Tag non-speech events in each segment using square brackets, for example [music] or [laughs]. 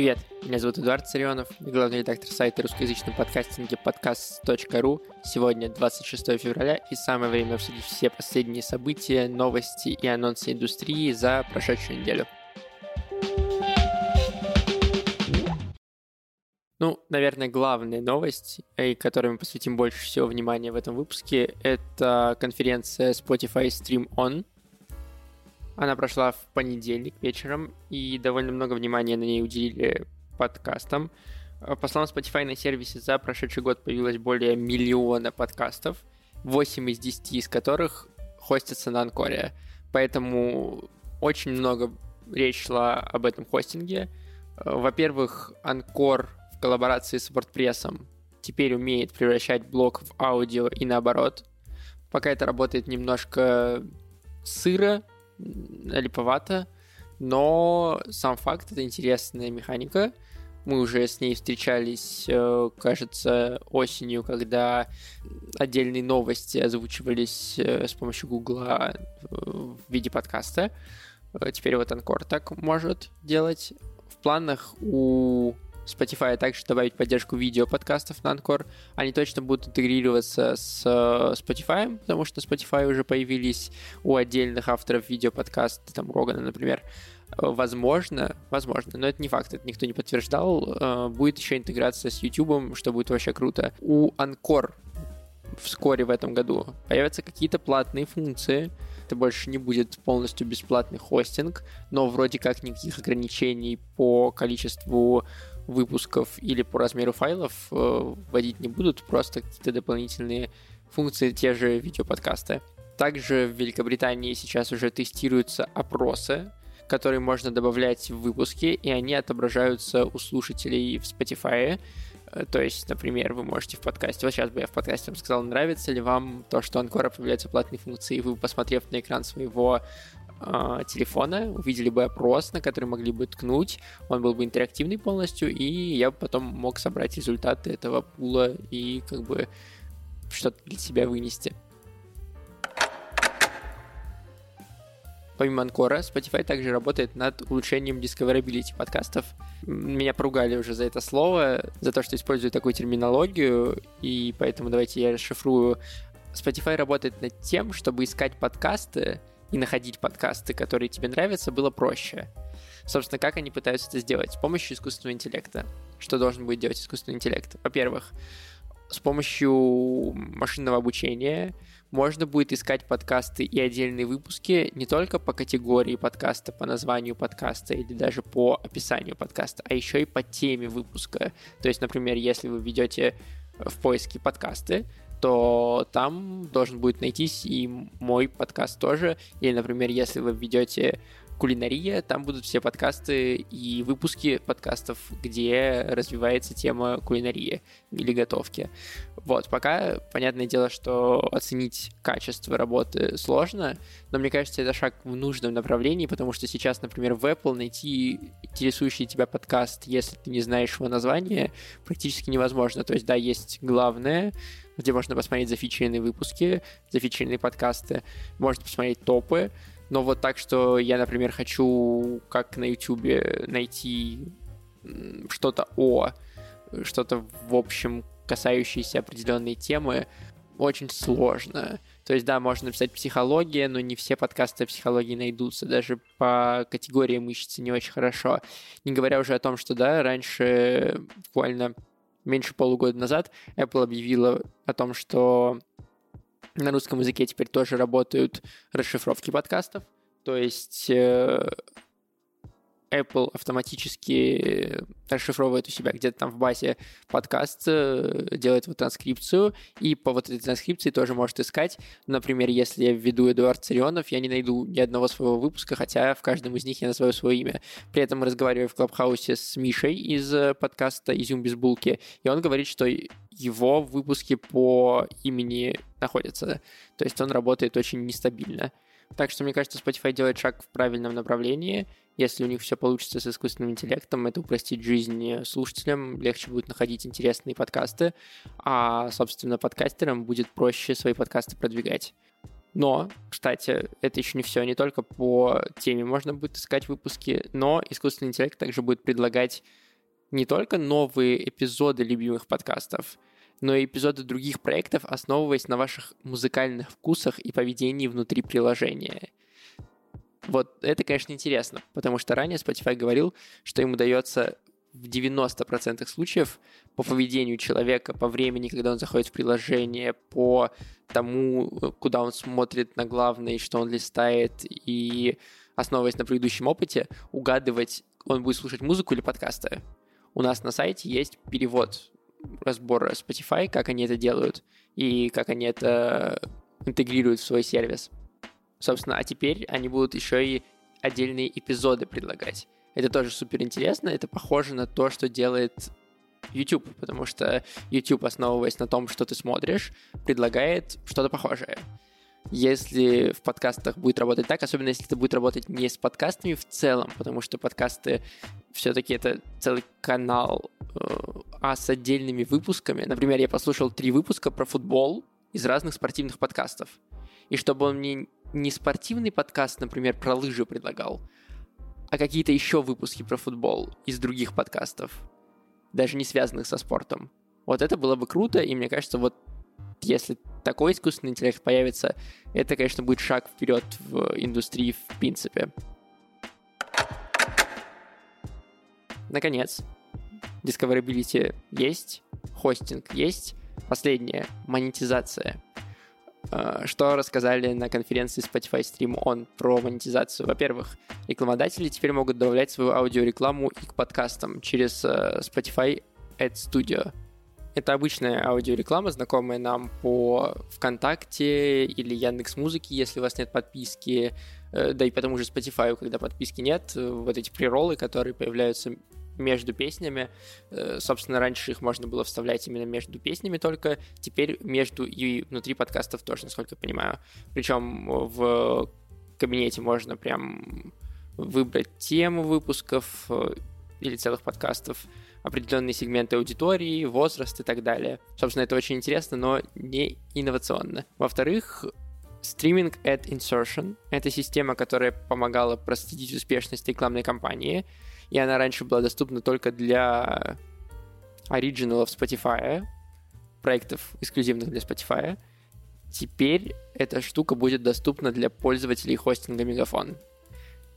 Привет, меня зовут Эдуард Царионов, главный редактор сайта русскоязычного подкастинга подкаст.ру. Сегодня 26 февраля и самое время обсудить все последние события, новости и анонсы индустрии за прошедшую неделю. Ну, наверное, главная новость, и которой мы посвятим больше всего внимания в этом выпуске, это конференция Spotify Stream On. Она прошла в понедельник вечером, и довольно много внимания на ней уделили подкастам. По словам Spotify на сервисе за прошедший год появилось более миллиона подкастов, 8 из 10 из которых хостятся на Анкоре. Поэтому очень много речь шла об этом хостинге. Во-первых, Анкор коллаборации с WordPress теперь умеет превращать блог в аудио и наоборот. Пока это работает немножко сыро, липовато, но сам факт — это интересная механика. Мы уже с ней встречались, э, кажется, осенью, когда отдельные новости озвучивались э, с помощью Гугла э, в виде подкаста. Теперь вот Анкор так может делать. В планах у Spotify также добавить поддержку видео подкастов на Anchor. Они точно будут интегрироваться с э, Spotify, потому что на Spotify уже появились у отдельных авторов видео подкаста, там Рогана, например. Э, возможно, возможно, но это не факт, это никто не подтверждал. Э, будет еще интеграция с YouTube, что будет вообще круто. У Anchor вскоре в этом году появятся какие-то платные функции, это больше не будет полностью бесплатный хостинг, но вроде как никаких ограничений по количеству выпусков или по размеру файлов э, вводить не будут, просто какие-то дополнительные функции, те же видеоподкасты. Также в Великобритании сейчас уже тестируются опросы, которые можно добавлять в выпуски, и они отображаются у слушателей в Spotify. Э, то есть, например, вы можете в подкасте, вот сейчас бы я в подкасте вам сказал, нравится ли вам то, что Анкора появляются платные функции, и вы, посмотрев на экран своего э, телефона, увидели бы опрос, на который могли бы ткнуть, он был бы интерактивный полностью, и я потом мог собрать результаты этого пула и как бы что-то для себя вынести. Помимо Анкора, Spotify также работает над улучшением discoverability подкастов. Меня поругали уже за это слово, за то, что использую такую терминологию, и поэтому давайте я расшифрую. Spotify работает над тем, чтобы искать подкасты и находить подкасты, которые тебе нравятся, было проще. Собственно, как они пытаются это сделать? С помощью искусственного интеллекта. Что должен будет делать искусственный интеллект? Во-первых, с помощью машинного обучения можно будет искать подкасты и отдельные выпуски не только по категории подкаста, по названию подкаста или даже по описанию подкаста, а еще и по теме выпуска. То есть, например, если вы ведете в поиске подкасты, то там должен будет найтись и мой подкаст тоже. Или, например, если вы введете кулинария, там будут все подкасты и выпуски подкастов, где развивается тема кулинарии или готовки. Вот, пока понятное дело, что оценить качество работы сложно, но мне кажется, это шаг в нужном направлении, потому что сейчас, например, в Apple найти интересующий тебя подкаст, если ты не знаешь его название, практически невозможно. То есть, да, есть главное, где можно посмотреть зафичеренные выпуски, зафичеренные подкасты, можно посмотреть топы, но вот так, что я, например, хочу, как на YouTube, найти что-то о, что-то в общем касающееся определенной темы, очень сложно. То есть, да, можно написать психология, но не все подкасты о психологии найдутся, даже по категориям ищется не очень хорошо. Не говоря уже о том, что, да, раньше, буквально меньше полугода назад, Apple объявила о том, что на русском языке теперь тоже работают расшифровки подкастов. То есть э, Apple автоматически расшифровывает у себя где-то там в базе подкаст, э, делает вот транскрипцию, и по вот этой транскрипции тоже может искать. Например, если я введу Эдуард Царионов, я не найду ни одного своего выпуска, хотя в каждом из них я называю свое имя. При этом разговариваю в Клабхаусе с Мишей из э, подкаста «Изюм без булки», и он говорит, что его выпуски по имени находятся. То есть он работает очень нестабильно. Так что, мне кажется, Spotify делает шаг в правильном направлении. Если у них все получится с искусственным интеллектом, это упростит жизнь слушателям, легче будет находить интересные подкасты, а, собственно, подкастерам будет проще свои подкасты продвигать. Но, кстати, это еще не все. Не только по теме можно будет искать выпуски, но искусственный интеллект также будет предлагать не только новые эпизоды любимых подкастов, но и эпизоды других проектов, основываясь на ваших музыкальных вкусах и поведении внутри приложения. Вот это, конечно, интересно, потому что ранее Spotify говорил, что им удается в 90% случаев по поведению человека, по времени, когда он заходит в приложение, по тому, куда он смотрит на главное, что он листает, и основываясь на предыдущем опыте, угадывать, он будет слушать музыку или подкасты. У нас на сайте есть перевод разбора Spotify, как они это делают и как они это интегрируют в свой сервис. Собственно, а теперь они будут еще и отдельные эпизоды предлагать. Это тоже супер интересно, это похоже на то, что делает YouTube, потому что YouTube, основываясь на том, что ты смотришь, предлагает что-то похожее. Если в подкастах будет работать так, особенно если это будет работать не с подкастами в целом, потому что подкасты все-таки это целый канал, э, а с отдельными выпусками. Например, я послушал три выпуска про футбол из разных спортивных подкастов. И чтобы он мне не спортивный подкаст, например, про лыжи предлагал, а какие-то еще выпуски про футбол из других подкастов, даже не связанных со спортом. Вот это было бы круто, и мне кажется, вот если такой искусственный интеллект появится, это, конечно, будет шаг вперед в индустрии в принципе. Наконец, discoverability есть, хостинг есть, последнее — монетизация. А, что рассказали на конференции Spotify Stream On про монетизацию? Во-первых, рекламодатели теперь могут добавлять свою аудиорекламу и к подкастам через э, Spotify Ad Studio. Это обычная аудиореклама, знакомая нам по ВКонтакте или Яндекс Музыки, если у вас нет подписки, э, да и потому же Spotify, когда подписки нет, э, вот эти приролы, которые появляются между песнями. Э, собственно, раньше их можно было вставлять именно между песнями только, теперь между и внутри подкастов тоже, насколько я понимаю. Причем в кабинете можно прям выбрать тему выпусков или целых подкастов, определенные сегменты аудитории, возраст и так далее. Собственно, это очень интересно, но не инновационно. Во-вторых, Streaming Ad Insertion — это система, которая помогала проследить успешность рекламной кампании, и она раньше была доступна только для оригиналов Spotify, проектов эксклюзивных для Spotify. Теперь эта штука будет доступна для пользователей хостинга Мегафон.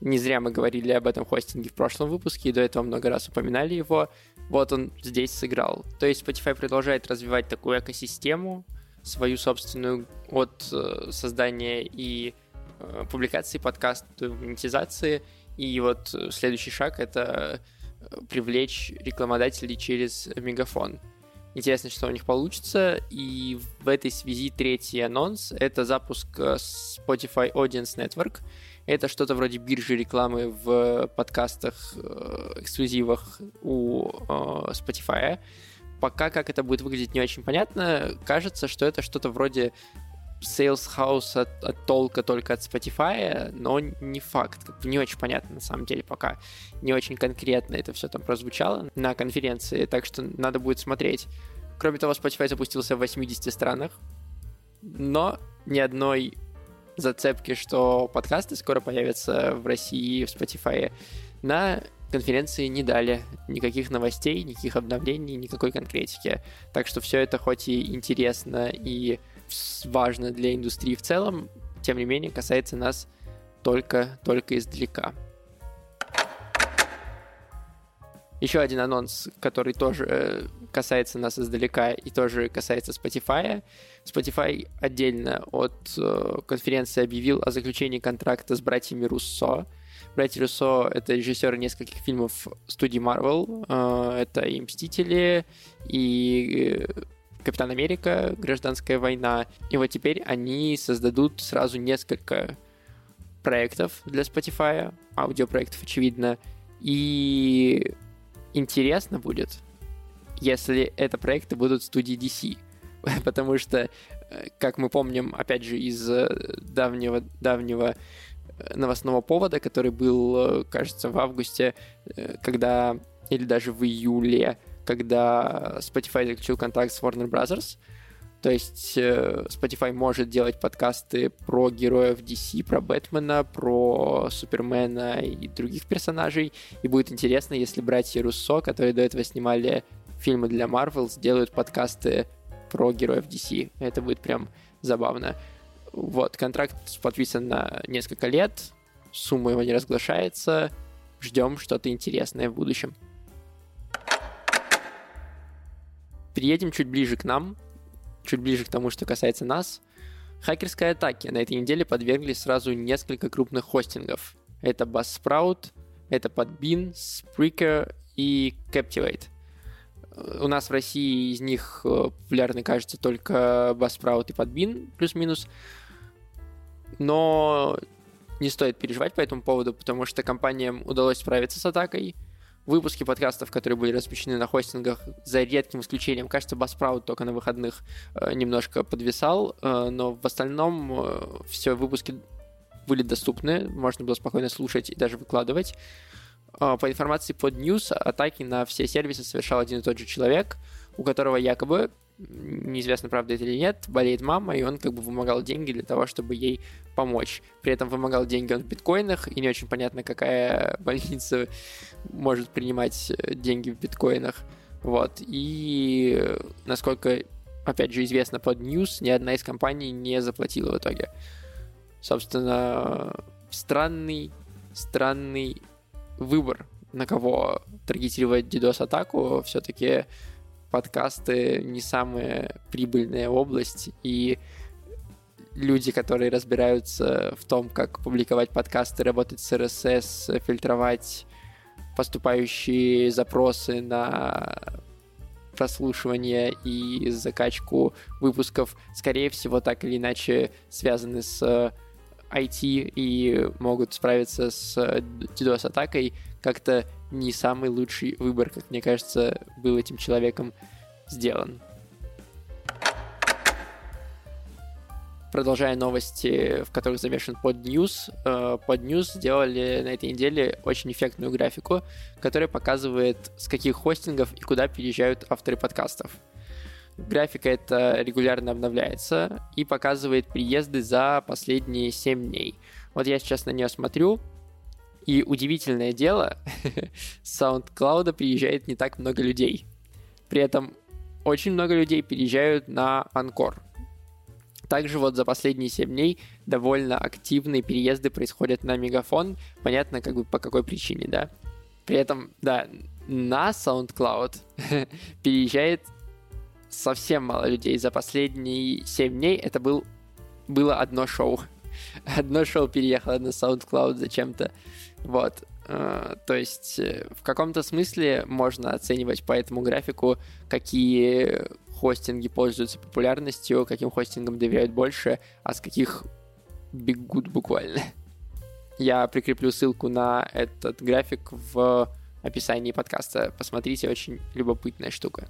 Не зря мы говорили об этом хостинге в прошлом выпуске, и до этого много раз упоминали его. Вот он здесь сыграл. То есть Spotify продолжает развивать такую экосистему, свою собственную от э, создания и э, публикации подкаста монетизации. И вот следующий шаг — это э, привлечь рекламодателей через мегафон. Интересно, что у них получится. И в этой связи третий анонс — это запуск э, Spotify Audience Network — это что-то вроде биржи рекламы в подкастах, э, эксклюзивах у э, Spotify. Пока как это будет выглядеть не очень понятно. Кажется, что это что-то вроде Sales House от, от толка только от Spotify, но не факт. Как бы не очень понятно на самом деле пока. Не очень конкретно это все там прозвучало на конференции, так что надо будет смотреть. Кроме того, Spotify запустился в 80 странах, но ни одной зацепки, что подкасты скоро появятся в России, в Spotify, на конференции не дали никаких новостей, никаких обновлений, никакой конкретики. Так что все это хоть и интересно и важно для индустрии в целом, тем не менее касается нас только, только издалека. Еще один анонс, который тоже э, касается нас издалека и тоже касается Spotify. Spotify отдельно от э, конференции объявил о заключении контракта с братьями Руссо. Братья Руссо — это режиссеры нескольких фильмов студии Marvel. Э, это и «Мстители», и «Капитан Америка», «Гражданская война». И вот теперь они создадут сразу несколько проектов для Spotify, аудиопроектов, очевидно, и интересно будет, если это проекты будут студии DC. [laughs] Потому что, э, как мы помним, опять же, из э, давнего, давнего э, новостного повода, который был, кажется, в августе, когда, или даже в июле, когда Spotify заключил контракт с Warner Bros., То есть э, Spotify может делать подкасты про героев DC, про Бэтмена, про Супермена и других персонажей. И будет интересно, если братья Руссо, которые до этого снимали фильмы для Marvel, сделают подкасты про героев DC. Это будет прям забавно. Вот, контракт подписан на несколько лет, сумма его не разглашается, ждем что-то интересное в будущем. Переедем чуть ближе к нам, чуть ближе к тому, что касается нас. Хакерской атаке на этой неделе подверглись сразу несколько крупных хостингов. Это Buzzsprout, это Podbean, Spreaker и Captivate. У нас в России из них э, популярны, кажется, только Buzzsprout и Podbean, плюс-минус. Но не стоит переживать по этому поводу, потому что компаниям удалось справиться с атакой – выпуски подкастов, которые были размещены на хостингах, за редким исключением, кажется, Buzzsprout только на выходных э, немножко подвисал, э, но в остальном э, все выпуски были доступны, можно было спокойно слушать и даже выкладывать. По информации под News, атаки на все сервисы совершал один и тот же человек, у которого якобы неизвестно, правда это или нет, болеет мама, и он как бы вымогал деньги для того, чтобы ей помочь. При этом вымогал деньги он в биткоинах, и не очень понятно, какая [laughs] больница может принимать э, деньги в биткоинах. Вот. И насколько, опять же, известно под News, ни одна из компаний не заплатила в итоге. Собственно, странный, странный выбор, на кого таргетировать DDoS-атаку. Все-таки подкасты не самая прибыльная область, и люди, которые разбираются в том, как публиковать подкасты, работать с RSS, фильтровать поступающие запросы на прослушивание и закачку выпусков, скорее всего, так или иначе связаны с IT и могут справиться с DDoS-атакой, как-то не самый лучший выбор, как мне кажется, был этим человеком сделан. Продолжая новости, в которых замешан под News, э, под News сделали на этой неделе очень эффектную графику, которая показывает, с каких хостингов и куда переезжают авторы подкастов. Графика эта регулярно обновляется и показывает приезды за последние 7 дней. Вот я сейчас на нее смотрю, и удивительное дело, [laughs] с SoundCloud приезжает не так много людей. При этом очень много людей переезжают на Анкор. Также вот за последние 7 дней довольно активные переезды происходят на Мегафон. Понятно, как бы по какой причине, да. При этом, да, на SoundCloud [laughs] переезжает совсем мало людей. За последние 7 дней это был, было одно шоу. [laughs] Одно шоу переехало на SoundCloud зачем-то. Вот. Uh, то есть э, в каком-то смысле можно оценивать по этому графику, какие хостинги пользуются популярностью, каким хостингам доверяют больше, а с каких бегут буквально. Я прикреплю ссылку на этот график в описании подкаста. Посмотрите, очень любопытная штука.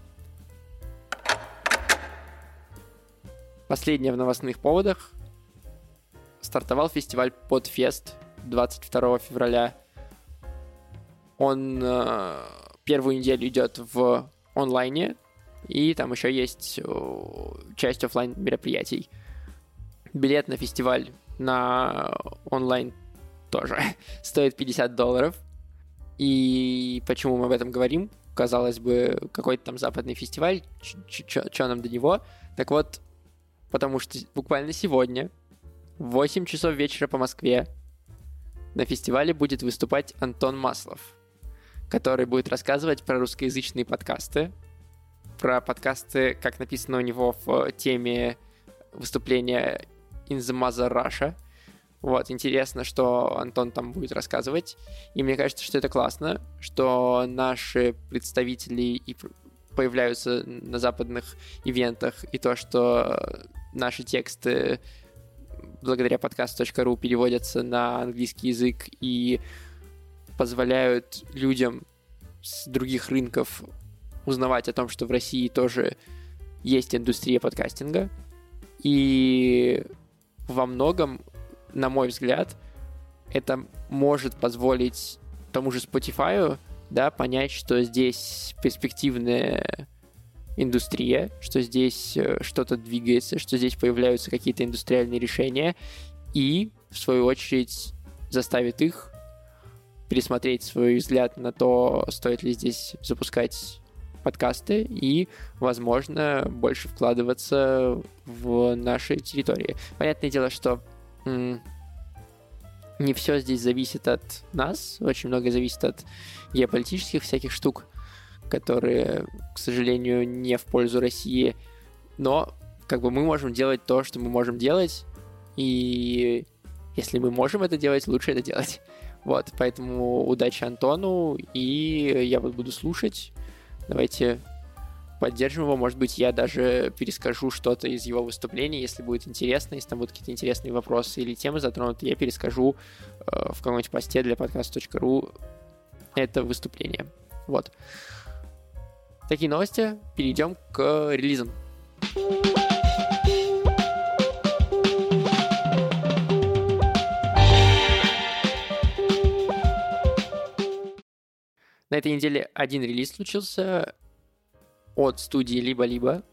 Последнее в новостных поводах. Стартовал фестиваль Podfest 22 февраля. Он э, первую неделю идет в онлайне, и там еще есть э, часть офлайн мероприятий. Билет на фестиваль на онлайн тоже [laughs] стоит 50 долларов. И почему мы об этом говорим? Казалось бы, какой-то там западный фестиваль, что нам до него? Так вот, потому что буквально сегодня в 8 часов вечера по Москве на фестивале будет выступать Антон Маслов, который будет рассказывать про русскоязычные подкасты, про подкасты, как написано у него в теме выступления In the Mother Russia. Вот, интересно, что Антон там будет рассказывать. И мне кажется, что это классно, что наши представители и появляются на западных ивентах, и то, что наши тексты благодаря подкаст.ру переводятся на английский язык и позволяют людям с других рынков узнавать о том, что в России тоже есть индустрия подкастинга. И во многом, на мой взгляд, это может позволить тому же Spotify да, понять, что здесь перспективная индустрия, что здесь э, что-то двигается, что здесь появляются какие-то индустриальные решения, и, в свою очередь, заставит их пересмотреть свой взгляд на то, стоит ли здесь запускать подкасты и, возможно, больше вкладываться в наши территории. Понятное дело, что не все здесь зависит от нас, очень много зависит от геополитических всяких штук, которые, к сожалению, не в пользу России, но как бы мы можем делать то, что мы можем делать, и если мы можем это делать, лучше это делать. Вот, поэтому удачи Антону, и я вот буду слушать. Давайте поддержим его. Может быть, я даже перескажу что-то из его выступлений, если будет интересно, если там будут какие-то интересные вопросы или темы затронуты, я перескажу э, в каком-нибудь посте для подкаст.ру это выступление. Вот. Такие новости. Перейдем к релизам. На этой неделе один релиз случился от студии «Либо-либо».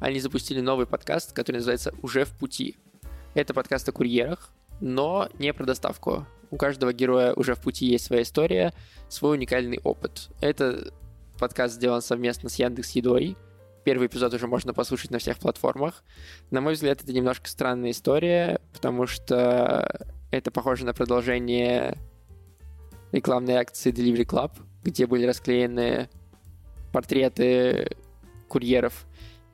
Они запустили новый подкаст, который называется «Уже в пути». Это подкаст о курьерах, но не про доставку. У каждого героя уже в пути есть своя история, свой уникальный опыт. Это подкаст сделан совместно с Яндекс Едой. Первый эпизод уже можно послушать на всех платформах. На мой взгляд, это немножко странная история, потому что это похоже на продолжение рекламной акции Delivery Club, где были расклеены портреты курьеров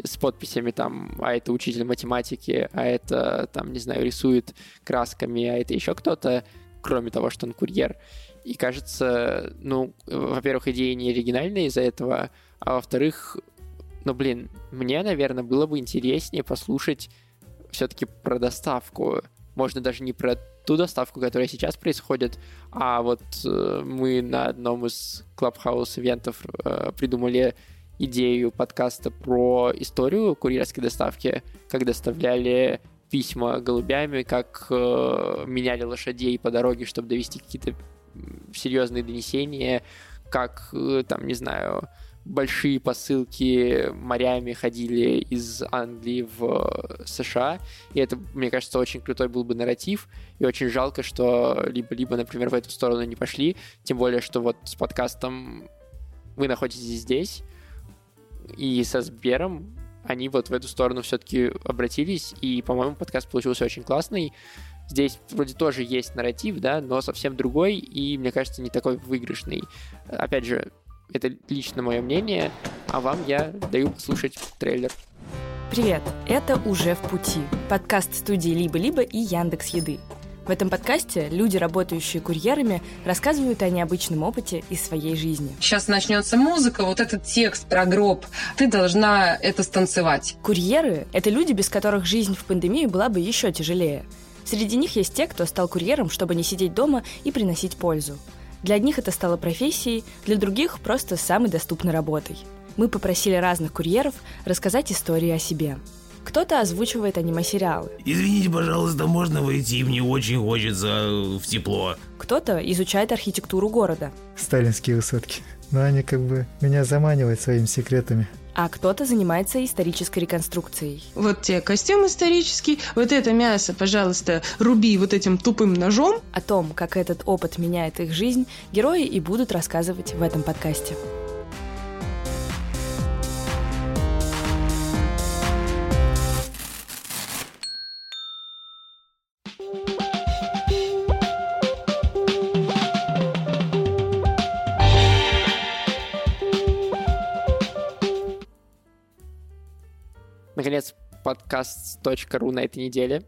с подписями там, а это учитель математики, а это там, не знаю, рисует красками, а это еще кто-то, кроме того, что он курьер. И кажется, ну, во-первых, идея не оригинальная из-за этого, а во-вторых, ну, блин, мне, наверное, было бы интереснее послушать все-таки про доставку. Можно даже не про ту доставку, которая сейчас происходит, а вот э, мы на одном из Clubhouse ивентов э, придумали идею подкаста про историю курьерской доставки, как доставляли письма голубями, как э, меняли лошадей по дороге, чтобы довести какие-то серьезные донесения, как, э, там, не знаю, большие посылки морями ходили из Англии в э, США, и это, мне кажется, очень крутой был бы нарратив, и очень жалко, что либо-либо, например, в эту сторону не пошли, тем более, что вот с подкастом вы находитесь здесь, и со Сбером они вот в эту сторону все-таки обратились, и, по-моему, подкаст получился очень классный. Здесь вроде тоже есть нарратив, да, но совсем другой, и, мне кажется, не такой выигрышный. Опять же, это лично мое мнение, а вам я даю послушать трейлер. Привет, это «Уже в пути» – подкаст студии «Либо-либо» и Яндекс Еды. В этом подкасте люди, работающие курьерами, рассказывают о необычном опыте из своей жизни. Сейчас начнется музыка, вот этот текст про гроб. Ты должна это станцевать. Курьеры – это люди, без которых жизнь в пандемии была бы еще тяжелее. Среди них есть те, кто стал курьером, чтобы не сидеть дома и приносить пользу. Для одних это стало профессией, для других – просто самой доступной работой. Мы попросили разных курьеров рассказать истории о себе. Кто-то озвучивает аниме-сериалы. Извините, пожалуйста, можно войти? Мне очень хочется э, в тепло. Кто-то изучает архитектуру города. Сталинские высотки. Но они как бы меня заманивают своими секретами а кто-то занимается исторической реконструкцией. Вот тебе костюм исторический, вот это мясо, пожалуйста, руби вот этим тупым ножом. О том, как этот опыт меняет их жизнь, герои и будут рассказывать в этом подкасте. Наконец, подкаст.ру на этой неделе.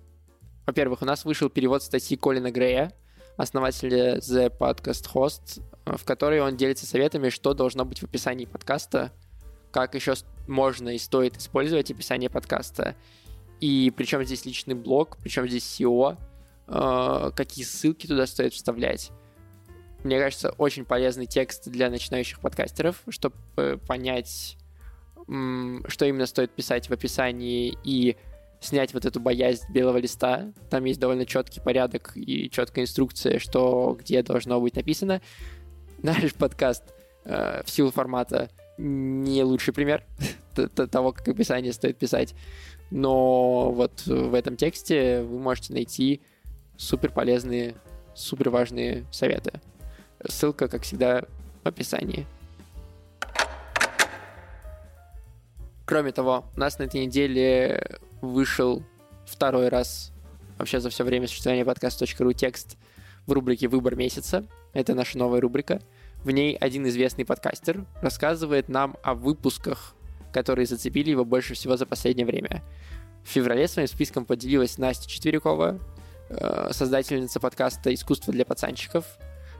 Во-первых, у нас вышел перевод статьи Колина Грея, основателя The Podcast Host, в которой он делится советами, что должно быть в описании подкаста, как еще можно и стоит использовать описание подкаста. И причем здесь личный блог, причем здесь SEO, э, какие ссылки туда стоит вставлять. Мне кажется, очень полезный текст для начинающих подкастеров, чтобы понять, что именно стоит писать в описании и снять вот эту боязнь белого листа. Там есть довольно четкий порядок и четкая инструкция, что где должно быть написано. [laughs] Наш подкаст э, в силу формата не лучший пример [laughs] того, как описание стоит писать. Но вот в этом тексте вы можете найти супер полезные, супер важные советы. Ссылка, как всегда, в описании. Кроме того, у нас на этой неделе вышел второй раз вообще за все время существования подкаста.ру текст в рубрике «Выбор месяца». Это наша новая рубрика. В ней один известный подкастер рассказывает нам о выпусках, которые зацепили его больше всего за последнее время. В феврале своим списком поделилась Настя Четверякова, э, создательница подкаста «Искусство для пацанчиков».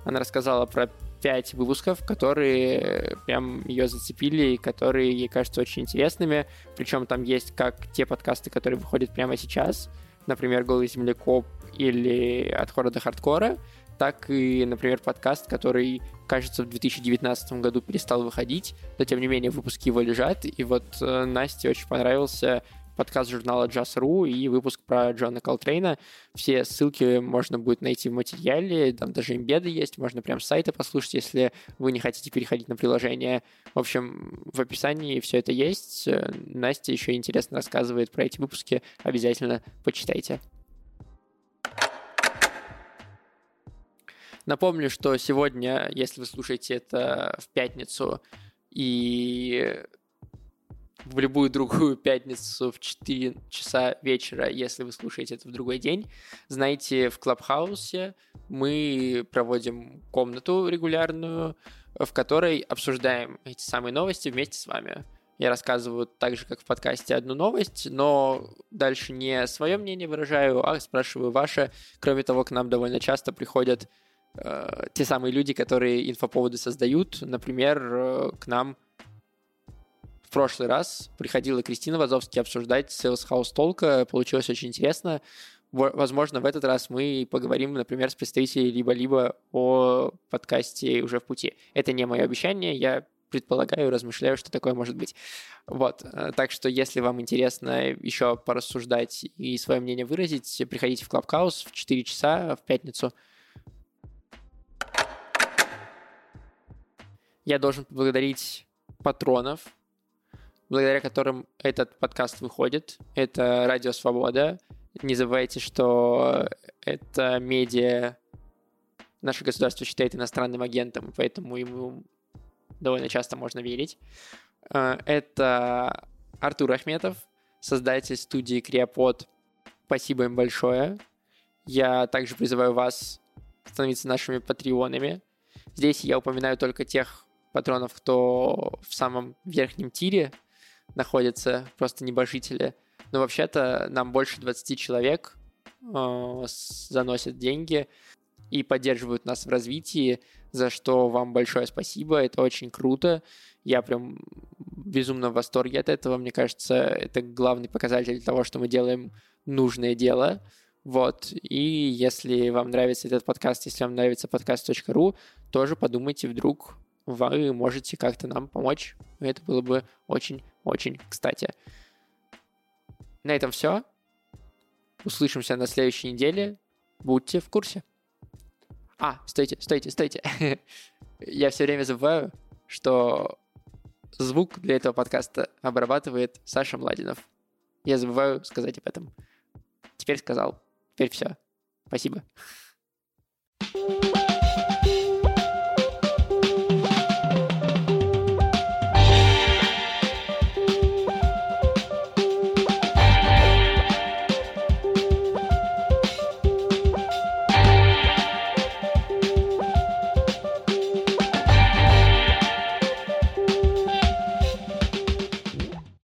Она рассказала про пять выпусков, которые прям ее зацепили и которые ей кажутся очень интересными. Причем там есть как те подкасты, которые выходят прямо сейчас, например, «Голый землекоп» или «От хора до хардкора», так и, например, подкаст, который, кажется, в 2019 году перестал выходить, но тем не менее выпуски его лежат. И вот э, Насте очень понравился подкаст журнала Jazz.ru и выпуск про Джона Колтрейна. Все ссылки можно будет найти в материале, там даже имбеды есть, можно прям с сайта послушать, если вы не хотите переходить на приложение. В общем, в описании все это есть. Настя еще интересно рассказывает про эти выпуски, обязательно почитайте. Напомню, что сегодня, если вы слушаете это в пятницу и в любую другую пятницу в 4 часа вечера, если вы слушаете это в другой день. Знаете, в Клабхаусе мы проводим комнату регулярную, в которой обсуждаем эти самые новости вместе с вами. Я рассказываю так же, как в подкасте, одну новость, но дальше не свое мнение выражаю, а спрашиваю ваше. Кроме того, к нам довольно часто приходят э, те самые люди, которые инфоповоды создают. Например, э, к нам в прошлый раз приходила Кристина Вазовский обсуждать Sales House Толка. Получилось очень интересно. Возможно, в этот раз мы поговорим, например, с представителей либо-либо о подкасте уже в пути. Это не мое обещание, я предполагаю, размышляю, что такое может быть. Вот. Э, так что, если вам интересно еще порассуждать и свое мнение выразить, приходите в Clubhouse в 4 часа в пятницу. Я должен поблагодарить патронов, благодаря которым этот подкаст выходит. Это Радио Свобода. Не забывайте, что это медиа наше государство считает иностранным агентом, поэтому ему довольно часто можно верить. Э, это Артур Ахметов, создатель студии Криопод. Спасибо им большое. Я также призываю вас становиться нашими патреонами. Здесь я упоминаю только тех патронов, кто в самом верхнем тире находятся просто небожители. Но вообще-то нам больше 20 человек э, заносят деньги и поддерживают нас в развитии, за что вам большое спасибо. Это очень круто. Я прям безумно в восторге от этого. Мне кажется, это главный показатель того, что мы делаем нужное дело. Вот. И если вам нравится этот подкаст, если вам нравится подкаст.ру, тоже подумайте, вдруг вы можете как-то нам помочь. Это было бы очень-очень кстати. На этом все. Услышимся на следующей неделе. Будьте в курсе. А, стойте, стойте, стойте. [laughs] Я все время забываю, что звук для этого подкаста обрабатывает Саша Младинов. Я забываю сказать об этом. Теперь сказал. Теперь все. Спасибо.